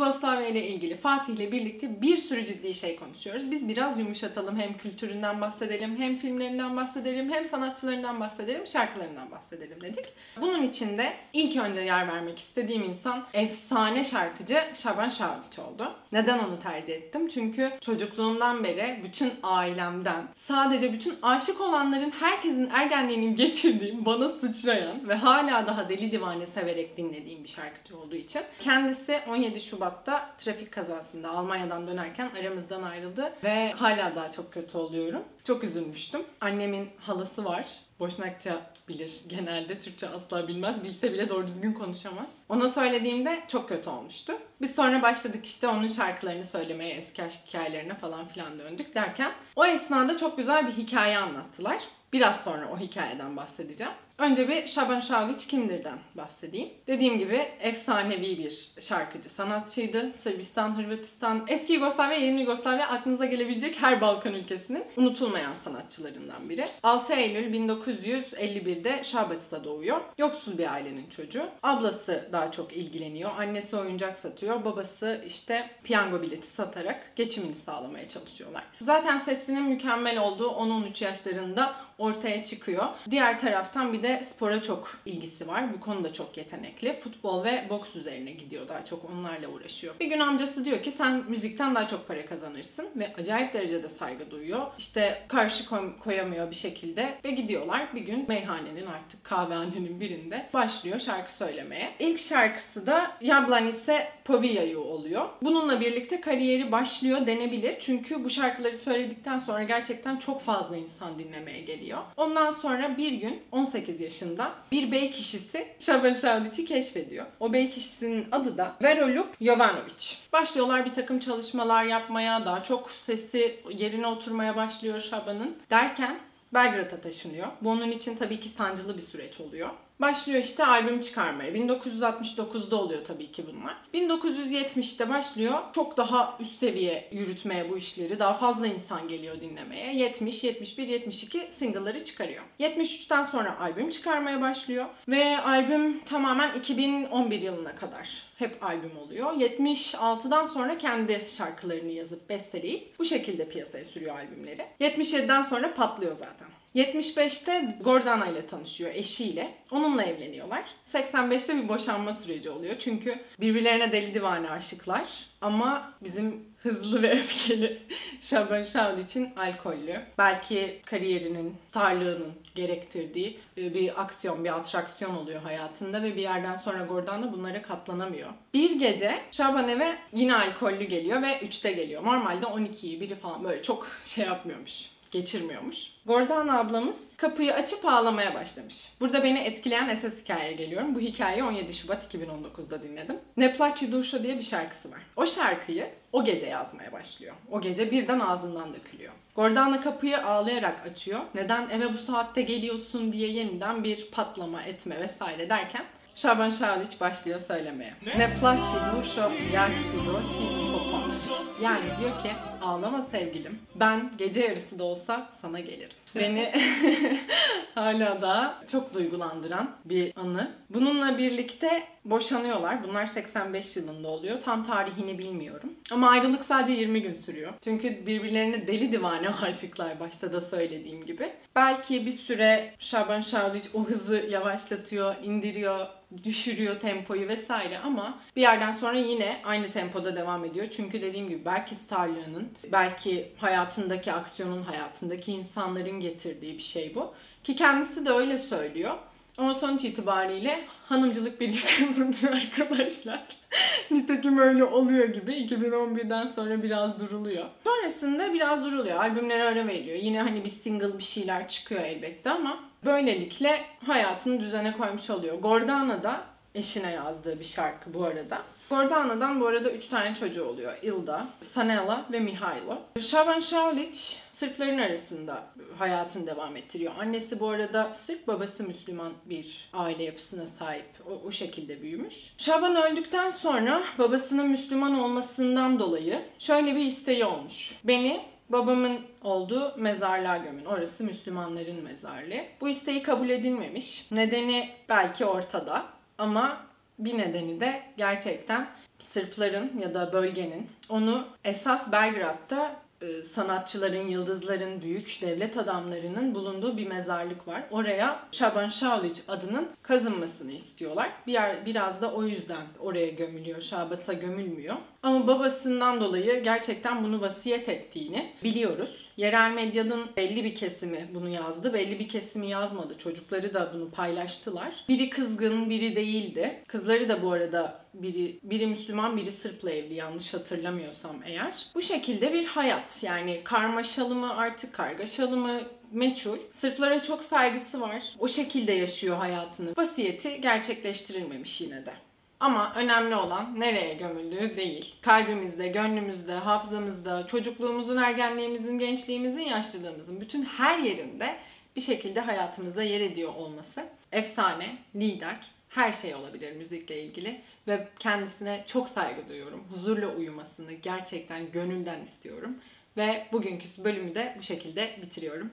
Yugoslavya ile ilgili Fatih ile birlikte bir sürü ciddi şey konuşuyoruz. Biz biraz yumuşatalım. Hem kültüründen bahsedelim, hem filmlerinden bahsedelim, hem sanatçılarından bahsedelim, şarkılarından bahsedelim dedik. Bunun için de ilk önce yer vermek istediğim insan efsane şarkıcı Şaban Şahiç oldu. Neden onu tercih ettim? Çünkü çocukluğumdan beri bütün ailemden sadece bütün aşık olanların herkesin ergenliğinin geçirdiği, bana sıçrayan ve hala daha deli divane severek dinlediğim bir şarkıcı olduğu için. Kendisi 17 Şubat'ta trafik kazasında Almanya'dan dönerken aramızdan ayrıldı ve hala daha çok kötü oluyorum. Çok üzülmüştüm. Annemin halası var. Boşnakça bilir genelde. Türkçe asla bilmez. Bilse bile doğru düzgün konuşamaz. Ona söylediğimde çok kötü olmuştu. Biz sonra başladık işte onun şarkılarını söylemeye, eski aşk hikayelerine falan filan döndük derken o esnada çok güzel bir hikaye anlattılar. Biraz sonra o hikayeden bahsedeceğim. Önce bir Şaban Şahiç kimdir'den bahsedeyim. Dediğim gibi efsanevi bir şarkıcı, sanatçıydı. Sırbistan, Hırvatistan, eski Yugoslavya, yeni Yugoslavya aklınıza gelebilecek her Balkan ülkesinin unutulmayan sanatçılarından biri. 6 Eylül 1951'de Şabatis'te doğuyor. Yoksul bir ailenin çocuğu. Ablası daha çok ilgileniyor. Annesi oyuncak satıyor. Babası işte piyango bileti satarak geçimini sağlamaya çalışıyorlar. Zaten sesinin mükemmel olduğu 10-13 yaşlarında ortaya çıkıyor. Diğer taraftan bir de spora çok ilgisi var. Bu konuda çok yetenekli. Futbol ve boks üzerine gidiyor daha çok onlarla uğraşıyor. Bir gün amcası diyor ki sen müzikten daha çok para kazanırsın ve acayip derecede saygı duyuyor. İşte karşı koy- koyamıyor bir şekilde ve gidiyorlar. Bir gün meyhanenin artık kahvehanenin birinde başlıyor şarkı söylemeye. İlk şarkısı da Yablanice Povijaju oluyor. Bununla birlikte kariyeri başlıyor denebilir. Çünkü bu şarkıları söyledikten sonra gerçekten çok fazla insan dinlemeye geliyor. Ondan sonra bir gün 18 yaşında bir bey kişisi Şaban Şahiç'i keşfediyor. O bey kişisinin adı da Verolup Jovanovic. Başlıyorlar bir takım çalışmalar yapmaya, daha çok sesi yerine oturmaya başlıyor Şaban'ın. Derken Belgrad'a taşınıyor. Bu onun için tabii ki sancılı bir süreç oluyor. Başlıyor işte albüm çıkarmaya. 1969'da oluyor tabii ki bunlar. 1970'te başlıyor. Çok daha üst seviye yürütmeye bu işleri. Daha fazla insan geliyor dinlemeye. 70, 71, 72 single'ları çıkarıyor. 73'ten sonra albüm çıkarmaya başlıyor. Ve albüm tamamen 2011 yılına kadar hep albüm oluyor. 76'dan sonra kendi şarkılarını yazıp besteleyip bu şekilde piyasaya sürüyor albümleri. 77'den sonra patlıyor zaten. 75'te Gordana ile tanışıyor eşiyle. Onunla evleniyorlar. 85'te bir boşanma süreci oluyor. Çünkü birbirlerine deli divane aşıklar. Ama bizim hızlı ve öfkeli Şaban Şahl için alkollü. Belki kariyerinin, starlığının gerektirdiği e, bir aksiyon, bir atraksiyon oluyor hayatında ve bir yerden sonra Gordana bunlara katlanamıyor. Bir gece Şaban eve yine alkollü geliyor ve 3'te geliyor. Normalde 12'yi biri falan böyle çok şey yapmıyormuş geçirmiyormuş. Gordana ablamız kapıyı açıp ağlamaya başlamış. Burada beni etkileyen esas hikayeye geliyorum. Bu hikayeyi 17 Şubat 2019'da dinledim. Ne placi duşo diye bir şarkısı var. O şarkıyı o gece yazmaya başlıyor. O gece birden ağzından dökülüyor. Gordana kapıyı ağlayarak açıyor. Neden eve bu saatte geliyorsun diye yeniden bir patlama etme vesaire derken Şaban Şahiç başlıyor söylemeye. Ne placi duşo doçi popon. Yani diyor ki ağlama sevgilim. Ben gece yarısı da olsa sana gelirim. Beni hala da çok duygulandıran bir anı. Bununla birlikte boşanıyorlar. Bunlar 85 yılında oluyor. Tam tarihini bilmiyorum. Ama ayrılık sadece 20 gün sürüyor. Çünkü birbirlerine deli divane aşıklar başta da söylediğim gibi. Belki bir süre Şaban Şahiç o hızı yavaşlatıyor, indiriyor, düşürüyor tempoyu vesaire ama bir yerden sonra yine aynı tempoda devam ediyor. Çünkü dediğim gibi belki starlığının, belki hayatındaki aksiyonun, hayatındaki insanların getirdiği bir şey bu. Ki kendisi de öyle söylüyor. Ama sonuç itibariyle hanımcılık bir kızındır arkadaşlar. Nitekim öyle oluyor gibi. 2011'den sonra biraz duruluyor. Sonrasında biraz duruluyor. Albümlere ara veriliyor. Yine hani bir single bir şeyler çıkıyor elbette ama böylelikle hayatını düzene koymuş oluyor. Gordana da eşine yazdığı bir şarkı bu arada. Gordana'dan bu arada 3 tane çocuğu oluyor. Ilda, Sanela ve Mihailo. Şaban Şavliç Sırpların arasında hayatını devam ettiriyor. Annesi bu arada Sırp, babası Müslüman bir aile yapısına sahip. O, o şekilde büyümüş. Şaban öldükten sonra babasının Müslüman olmasından dolayı şöyle bir isteği olmuş. Beni babamın olduğu mezarlığa gömün. Orası Müslümanların mezarlığı. Bu isteği kabul edilmemiş. Nedeni belki ortada ama bir nedeni de gerçekten Sırpların ya da bölgenin onu esas Belgrad'da sanatçıların, yıldızların, büyük devlet adamlarının bulunduğu bir mezarlık var. Oraya Şaban Şauliç adının kazınmasını istiyorlar. Bir yer, biraz da o yüzden oraya gömülüyor. Şabat'a gömülmüyor. Ama babasından dolayı gerçekten bunu vasiyet ettiğini biliyoruz. Yerel medyanın belli bir kesimi bunu yazdı, belli bir kesimi yazmadı. Çocukları da bunu paylaştılar. Biri kızgın, biri değildi. Kızları da bu arada biri biri Müslüman, biri Sırp'la evli yanlış hatırlamıyorsam eğer. Bu şekilde bir hayat. Yani karmaşalı mı artık kargaşalı mı meçhul. Sırplara çok saygısı var. O şekilde yaşıyor hayatını. Vasiyeti gerçekleştirilmemiş yine de. Ama önemli olan nereye gömüldüğü değil. Kalbimizde, gönlümüzde, hafızamızda, çocukluğumuzun, ergenliğimizin, gençliğimizin, yaşlılığımızın bütün her yerinde bir şekilde hayatımızda yer ediyor olması. Efsane, lider, her şey olabilir müzikle ilgili ve kendisine çok saygı duyuyorum. Huzurla uyumasını gerçekten gönülden istiyorum. Ve bugünkü bölümü de bu şekilde bitiriyorum.